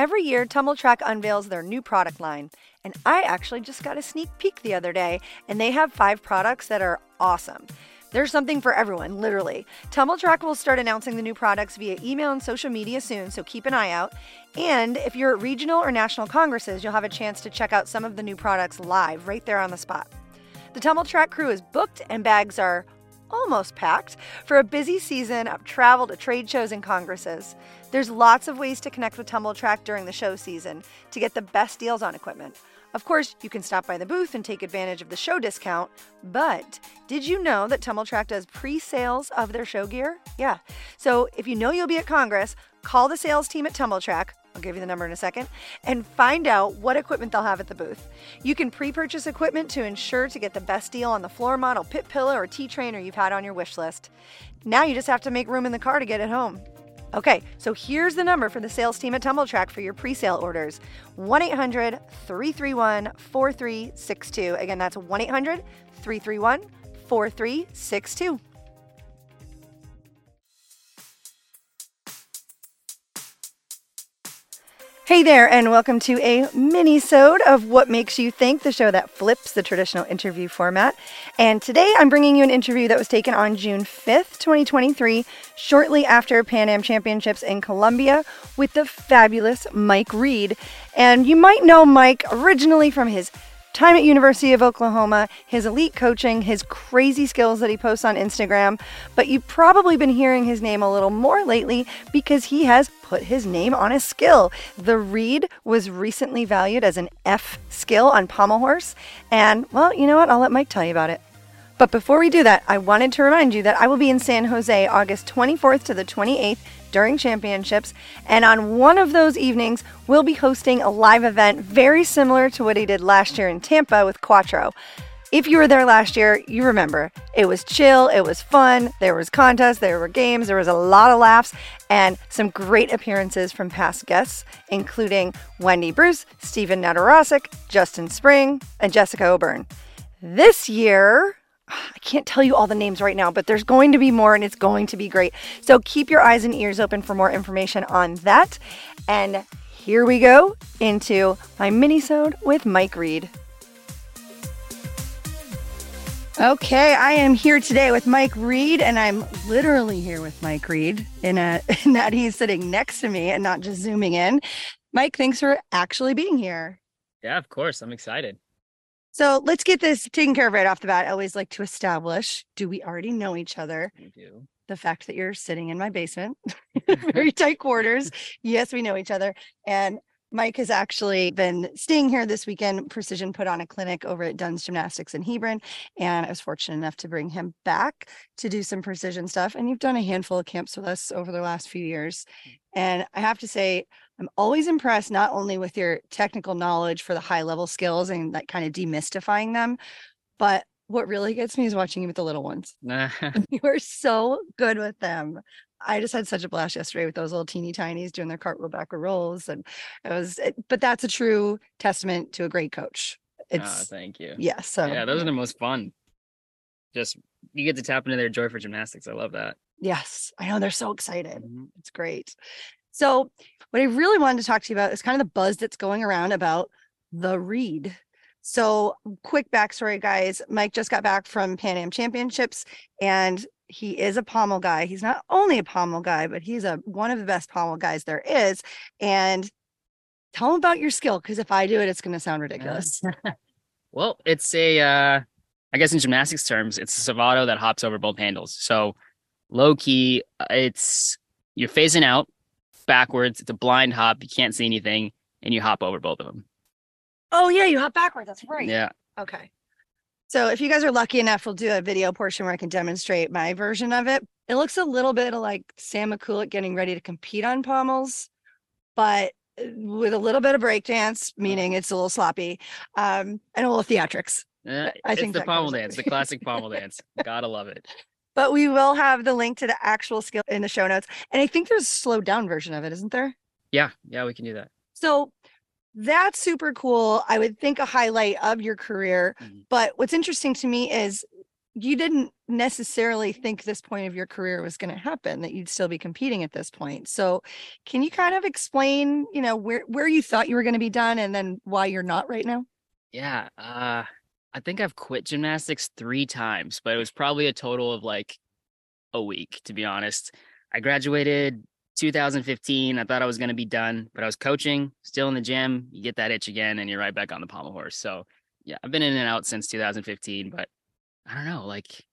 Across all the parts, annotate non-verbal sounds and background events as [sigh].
Every year, Tumbltrak unveils their new product line, and I actually just got a sneak peek the other day, and they have five products that are awesome. There's something for everyone, literally. Tumbltrak will start announcing the new products via email and social media soon, so keep an eye out. And if you're at regional or national congresses, you'll have a chance to check out some of the new products live right there on the spot. The Tumbltrak crew is booked, and bags are almost packed for a busy season of travel to trade shows and congresses. There's lots of ways to connect with Tumbltrak during the show season to get the best deals on equipment. Of course, you can stop by the booth and take advantage of the show discount, but did you know that Tumbltrak does pre sales of their show gear? Yeah. So if you know you'll be at Congress, call the sales team at Tumbltrak. I'll give you the number in a second and find out what equipment they'll have at the booth. You can pre purchase equipment to ensure to get the best deal on the floor model pit pillow or T trainer you've had on your wish list. Now you just have to make room in the car to get it home. Okay, so here's the number for the sales team at Tumbltrak for your pre sale orders 1 800 331 4362. Again, that's 1 800 331 4362. Hey there, and welcome to a mini-sode of What Makes You Think, the show that flips the traditional interview format. And today I'm bringing you an interview that was taken on June 5th, 2023, shortly after Pan Am Championships in Colombia with the fabulous Mike Reid. And you might know Mike originally from his time at University of Oklahoma, his elite coaching, his crazy skills that he posts on Instagram, but you've probably been hearing his name a little more lately because he has put his name on a skill. The Reid was recently valued as an F skill on Pommel Horse, and well, you know what? I'll let Mike tell you about it. But before we do that, I wanted to remind you that I will be in San Jose August 24th to the 28th during championships. And on one of those evenings, we'll be hosting a live event very similar to what he did last year in Tampa with Quattro. If you were there last year, you remember it was chill, it was fun, there was contests, there were games, there was a lot of laughs, and some great appearances from past guests, including Wendy Bruce, Stephen Nedoroscik, Justin Spring, and Jessica O'Beirne. This year, [sighs] I can't tell you all the names right now, but there's going to be more and it's going to be great. So keep your eyes and ears open for more information on that. And here we go into my mini-sode with Mike Reid. Okay, I am here today with Mike Reid, and I'm literally here with Mike Reid in, a, [laughs] in that he's sitting next to me and not just zooming in. Mike, thanks for actually being here. Yeah, of course. I'm excited. So let's get this taken care of right off the bat. I always like to establish do we already know each other? We do. The fact that you're sitting in my basement, [laughs] [laughs] very tight quarters. Yes, we know each other. And Mike has actually been staying here this weekend. Precision put on a clinic over at Dunn's Gymnastics in Hebron. And I was fortunate enough to bring him back to do some precision stuff. And you've done a handful of camps with us over the last few years. Mm. And I have to say, I'm always impressed not only with your technical knowledge for the high level skills and like kind of demystifying them, but what really gets me is watching you with the little ones. [laughs] [laughs] you are so good with them. I just had such a blast yesterday with those little teeny tinies doing their cartwheel backward rolls. And it was, it, but that's a true testament to a great coach. oh, It's, thank you. yeah. So, yeah, those are the most fun. Just you get to tap into their joy for gymnastics. I love that. yes, I know they're so excited. Mhm. It's great. So, what I really wanted to talk to you about is kind of the buzz that's going around about the Reid. So, quick backstory, guys. Mike just got back from Pan Am Championships, and he is a pommel guy. He's not only a pommel guy, but he's a one of the best pommel guys there is. And tell him about your skill, because if I do it, it's going to sound ridiculous. [laughs] Well, it's a uh I guess in gymnastics terms, it's a Savato that hops over both handles. So low key, uh, it's you're phasing out backwards. It's a blind hop. You can't see anything, and you hop over both of them. oh yeah, you hop backwards. That's right. Yeah. Okay. So if you guys are lucky enough, we'll do a video portion where I can demonstrate my version of it. It looks a little bit like Sam Mikulak getting ready to compete on pommels, but uh, with a little bit of breakdance, meaning it's a little sloppy, um, and a little theatrics. Eh, I it's think the pommel dance, the [laughs] classic pommel dance. Gotta love it. But we will have the link to the actual skill in the show notes. And I think there's a slowed down version of it, isn't there? Yeah, yeah, we can do that. So that's super cool. I would think a highlight of your career. Mhm. But what's interesting to me is you didn't necessarily think this point of your career was going to happen that you'd still be competing at this point so can you kind of explain you know where where you thought you were going to be done and then why you're not right now Yeah, uh, I think I've quit gymnastics three times, but it was probably a total of like a week, to be honest. I graduated 2015. I thought I was going to be done, but I was coaching, still in the gym. You get that itch again, and you're right back on the pommel horse. So, yeah, I've been in and out since 2015, but I don't know. Like,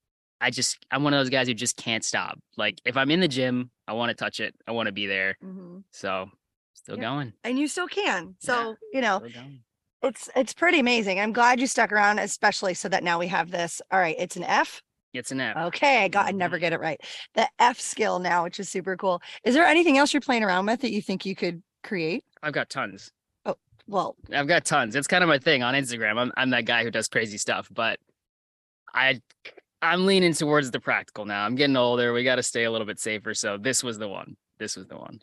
I just, I'm one of those guys who just can't stop. Like, if I'm in the gym, I want to touch it, I want to be there. Mm-hmm. So, still Yeah. going. and you still can so you know. It's it's pretty amazing i'm glad you stuck around especially so that now we have this all right it's an f It's an F. okay i got i never get it right the f skill now which is super cool is there anything else you're playing around with that you think you could create I've got tons. Oh well I've got tons. It's kind of my thing on Instagram. I'm I'm that guy who does crazy stuff, but I I'm leaning towards the practical now. I'm getting older. We got to stay a little bit safer. So this was the one. This was the one.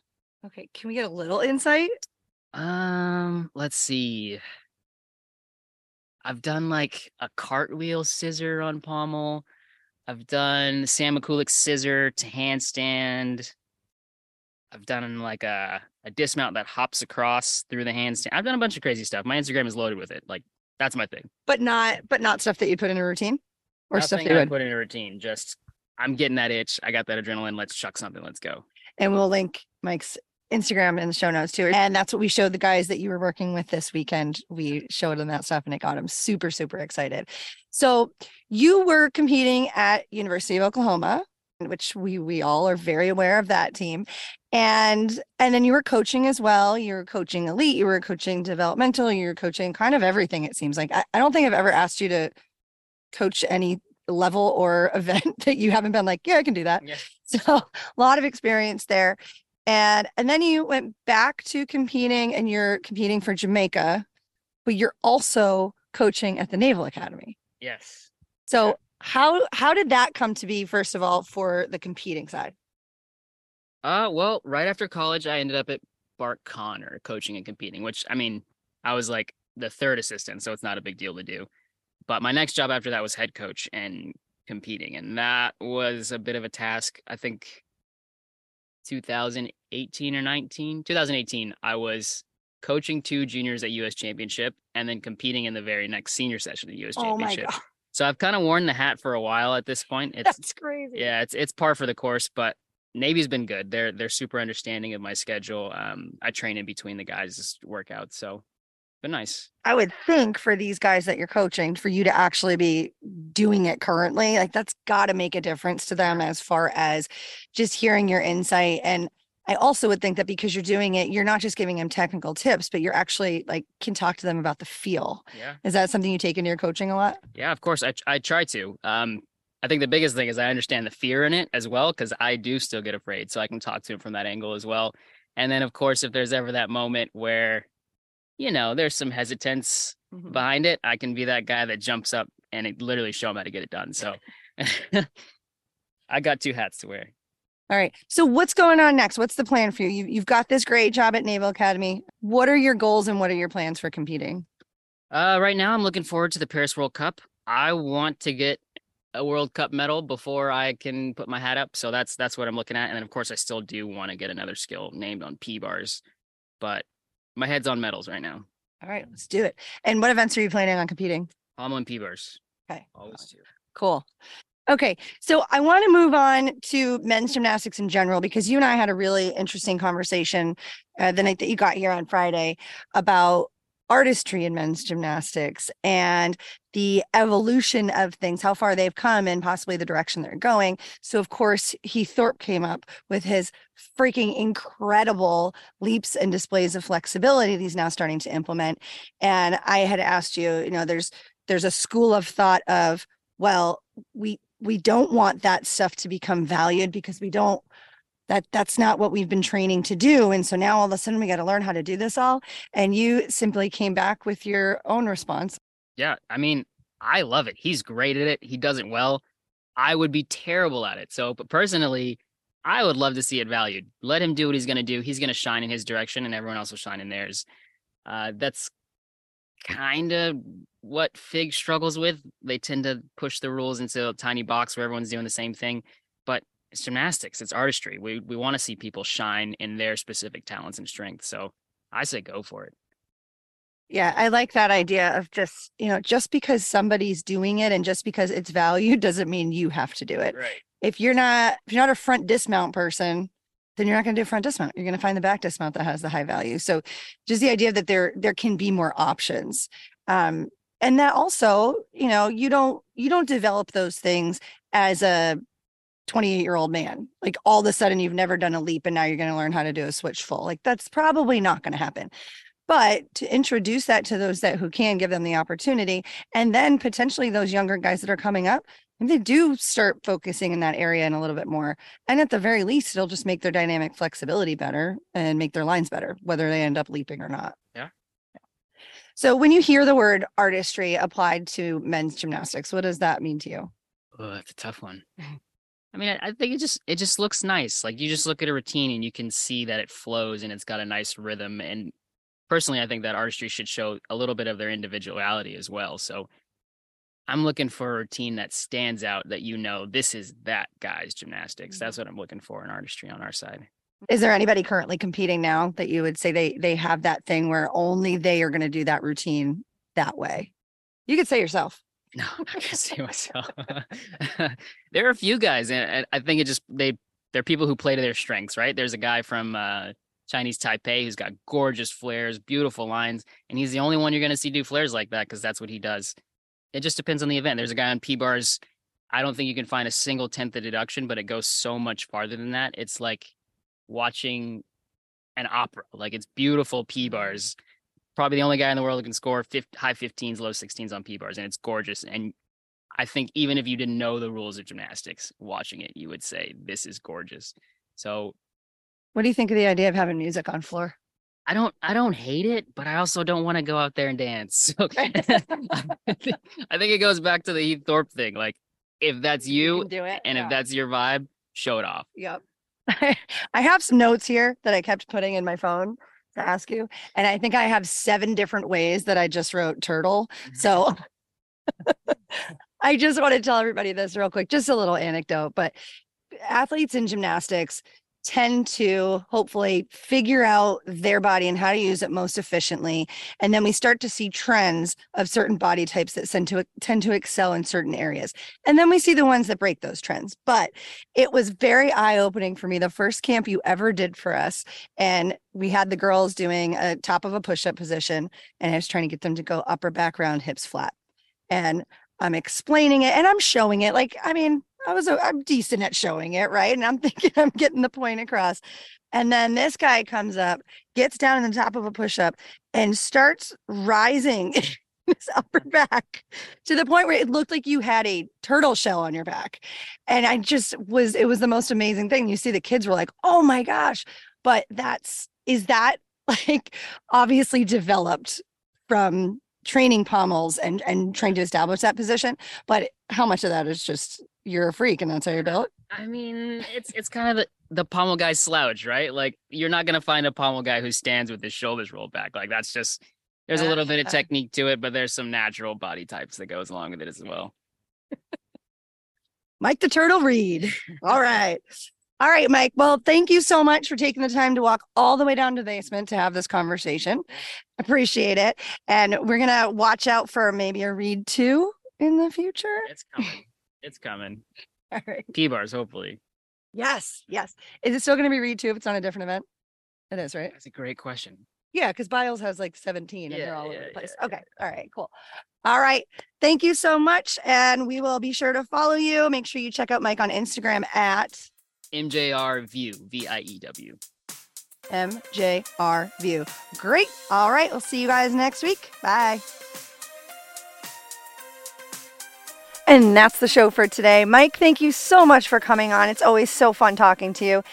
okay can we get a little insight Um, let's see. I've done like a cartwheel scissor on pommel. I've done Sam Mikulak scissor to handstand. I've done like a, a dismount that hops across through the handstand. I've done a bunch of crazy stuff. My Instagram is loaded with it. Like that's my thing. but not but not stuff that you put in a routine or stuff that you I would put in a routine. Just I'm getting that itch. I got that adrenaline. Let's chuck something. Let's go. and we'll link Mike's Instagram in the show notes too. And that's what we showed the guys that you were working with this weekend. We showed them that stuff and it got them super, super excited. So you were competing at University of Oklahoma, which we we all are very aware of that team. And and then you were coaching as well. You were coaching elite, you were coaching developmental, you were coaching kind of everything, it seems like. I, I don't think I've ever asked you to coach any level or [laughs] event that you haven't been like, yeah, I can do that. Yeah. So [laughs] a lot of experience there. And and then you went back to competing and you're competing for Jamaica, but you're also coaching at the Naval Academy. Yes. So how how did that come to be first of all for the competing side? Uh, well, right after college, I ended up at Bart Conner coaching and competing, which I mean, I was like the third assistant, so it's not a big deal to do. But my next job after that was head coach and competing, and that was a bit of a task. I think 2018 or 19, 2018, I was coaching two juniors at US Championship and then competing in the very next senior session at US Oh Championship. So I've kind of worn the hat for a while at this point. [laughs] It's that's crazy. yeah, it's it's par for the course, but Navy's been good. They're they're super understanding of my schedule. Um, I train in between the guys' workouts, so been nice. I would think for these guys that you're coaching, for you to actually be doing it currently, like that's got to make a difference to them as far as just hearing your insight. And I also would think that because you're doing it, you're not just giving them technical tips, but you're actually like can talk to them about the feel. Yeah, Is that something you take into your coaching a lot? yeah. Of course, I I try to. Um, I think the biggest thing is I understand the fear in it as well because I do still get afraid, so I can talk to him from that angle as well. And then, of course, if there's ever that moment where, you know, there's some hesitance Mhm. behind it, I can be that guy that jumps up and it literally show him how to get it done. So [laughs] [laughs] I got two hats to wear. All right. So what's going on next? What's the plan for you? you? You've got this great job at Naval Academy. What are your goals and what are your plans for competing? Uh, right now, I'm looking forward to the Paris World Cup. I want to get a World Cup medal before I can put my hat up. So that's that's what I'm looking at. And then, of course, I still do want to get another skill named on P bars, but my head's on medals right now. All right, let's do it. And what events are you planning on competing? Pommel and P bars. Okay. Always two. Cool. Okay, so I want to move on to men's gymnastics in general because you and I had a really interesting conversation uh, the night that you got here on Friday about artistry in men's gymnastics and the evolution of things, how far they've come and possibly the direction they're going. So, of course, Heath Thorpe came up with his freaking incredible leaps and displays of flexibility that he's now starting to implement. And I had asked you, you know, there's there's a school of thought of, well, we we don't want that stuff to become valued because we don't that that's not what we've been training to do and so now all of a sudden we got to learn how to do this all and you simply came back with your own response Yeah, I mean, I love it. He's great at it. He does it well. I would be terrible at it. So, but personally, I would love to see it valued. Let him do what he's going to do. He's going to shine in his direction, and everyone else will shine in theirs. Uh, that's kind of what FIG struggles with. They tend to push the rules into a tiny box where everyone's doing the same thing. But it's gymnastics, it's artistry. We we want to see people shine in their specific talents and strengths. So I say go for it. Yeah, I like that idea of just, you know, just because somebody's doing it and just because it's valued [laughs] doesn't mean you have to do it. Right. If you're not if you're not a front dismount person, then you're not going to do a front dismount. You're going to find the back dismount that has the high value. So just the idea that there there can be more options. Um and that also, you know, you don't you don't develop those things as a 28 year old man. Like all of a sudden you've never done a leap and now you're going to learn how to do a switch full. Like that's probably not going to happen but to introduce that to those that who can give them the opportunity and then potentially those younger guys that are coming up and they do start focusing in that area and a little bit more and at the very least it'll just make their dynamic flexibility better and make their lines better whether they end up leaping or not Yeah. so when you hear the word artistry applied to men's gymnastics what does that mean to you Oh, that's a tough one. [laughs] I mean, I, I think it just it just looks nice. Like you just look at a routine and you can see that it flows and it's got a nice rhythm. And personally, I think that artistry should show a little bit of their individuality as well. So I'm looking for a routine that stands out that you know this is that guy's gymnastics. Mm-hmm. That's what I'm looking for in artistry on our side. is there anybody currently competing now that you would say they they have that thing where only they are going to do that routine that way you could say yourself No, I'm not gonna say myself. [laughs] [laughs] there are a few guys, and I think it just they they're people who play to their strengths, right? There's a guy from uh, Chinese Taipei who's got gorgeous flares, beautiful lines, and he's the only one you're gonna see do flares like that because that's what he does. It just depends on the event. There's a guy on P bars. I don't think you can find a single tenth of deduction, but it goes so much farther than that. It's like watching an opera. Like it's beautiful P bars. Probably the only guy in the world who can score 50, high 15s, low 16s on P bars, and it's gorgeous. And I think even if you didn't know the rules of gymnastics, watching it, you would say this is gorgeous. So what do you think of the idea of having music on floor I don't, I don't hate it, but I also don't want to go out there and dance. So I think I think it goes back to the Heath Thorpe thing. Like if that's you, can do it and if that's your vibe, show it off. Yep. [laughs] I have some notes here that I kept putting in my phone to ask you. And I think I have seven different ways that I just wrote turtle. Mm-hmm. So [laughs] I just want to tell everybody this real quick, just a little anecdote. But athletes in gymnastics tend to hopefully figure out their body and how to use it most efficiently. And then we start to see trends of certain body types that tend to tend to excel in certain areas. And then we see the ones that break those trends. But it was very eye-opening for me. The first camp you ever did for us. And we had the girls doing a top of a push-up position. And I was trying to get them to go upper back round, hips flat. And I'm explaining it and I'm showing it. Like, I mean, I was a, I'm decent at showing it, right? And I'm [laughs] thinking I'm getting the point across. And then this guy comes up, gets down in the top of a push-up and starts rising [laughs] his upper back to the point where it looked like you had a turtle shell on your back. And I just was, it was the most amazing thing. You see the kids were like, oh my gosh. But that's is that [laughs] like obviously developed from training pommels and and trying to establish that position. But how much of that is just you're a freak and that's how you're built? I mean, it's it's kind of the, the pommel guy slouch, right? Like you're not gonna find a pommel guy who stands with his shoulders rolled back. Like that's just there's a little bit of Uh, technique to it, but there's some natural body types that goes along with it as well. [laughs] Mike the Turtle Reid. [laughs] All right. All right, Mike. Well, thank you so much for taking the time to walk all the way down to the basement to have this conversation. Appreciate it. And we're going to watch out for maybe a Reid two in the future. It's coming. It's coming. [laughs] All right. P bars, hopefully. Yes. Yes. Is it still going to be Reid two if it's on a different event? It is, right? That's a great question. Yeah, because Biles has like 17 and they're Yeah, all over yeah, the place. okay. All right, cool. All right. Thank you so much. And we will be sure to follow you. Make sure you check out Mike on Instagram at MJR View, V I E W. MJR View. Great. All right. We'll see you guys next week. Bye. And that's the show for today. Mike, thank you so much for coming on. It's always so fun talking to you.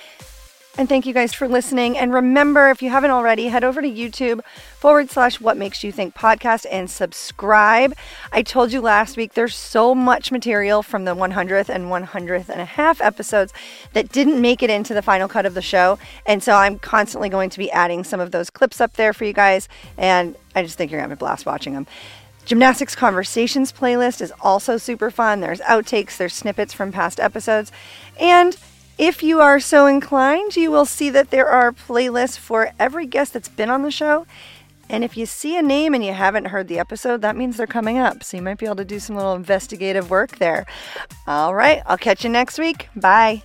And thank you guys for listening. And remember, if you haven't already, head over to YouTube forward slash what makes you think podcast and subscribe. I told you last week there's so much material from the 100th and 100th and a half episodes that didn't make it into the final cut of the show. And so I'm constantly going to be adding some of those clips up there for you guys. And I just think you're going to have a blast watching them. Gymnastics Conversations playlist is also super fun. There's outtakes, there's snippets from past episodes. And if you are so inclined, you will see that there are playlists for every guest that's been on the show. And if you see a name and you haven't heard the episode, that means they're coming up. So you might be able to do some little investigative work there. All right, I'll catch you next week. Bye.